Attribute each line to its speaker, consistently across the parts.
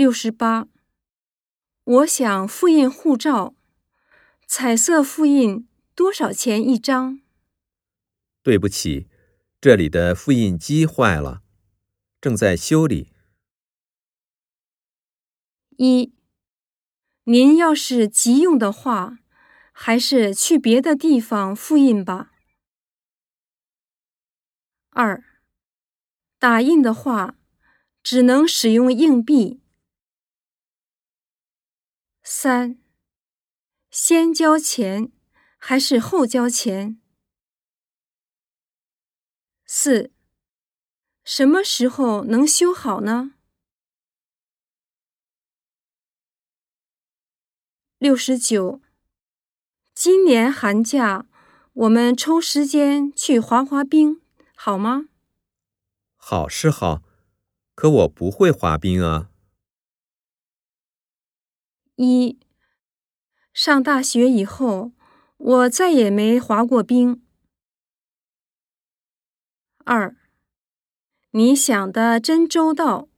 Speaker 1: 六十八，我想复印护照，彩色复印多少钱一张？
Speaker 2: 对不起，这里的复印机坏了，正在修理。
Speaker 1: 一，您要是急用的话，还是去别的地方复印吧。二，打印的话，只能使用硬币。三，先交钱还是后交钱？四，什么时候能修好呢？六十九，今年寒假我们抽时间去滑滑冰，好吗？
Speaker 2: 好是好，可我不会滑冰啊。
Speaker 1: 一，上大学以后，我再也没滑过冰。二，你想的真周到。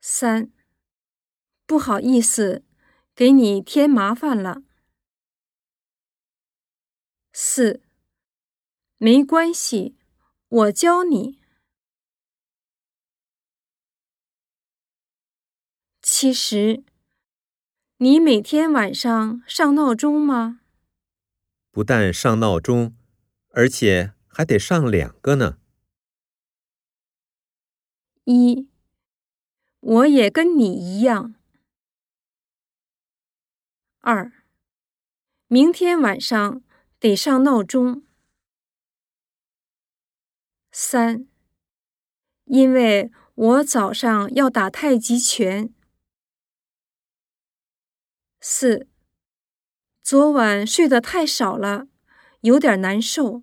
Speaker 1: 三，不好意思，给你添麻烦了。四，没关系，我教你。其实，你每天晚上上闹钟吗？
Speaker 2: 不但上闹钟。而且还得上两个呢。
Speaker 1: 一，我也跟你一样。二，明天晚上得上闹钟。三，因为我早上要打太极拳。四，昨晚睡得太少了，有点难受。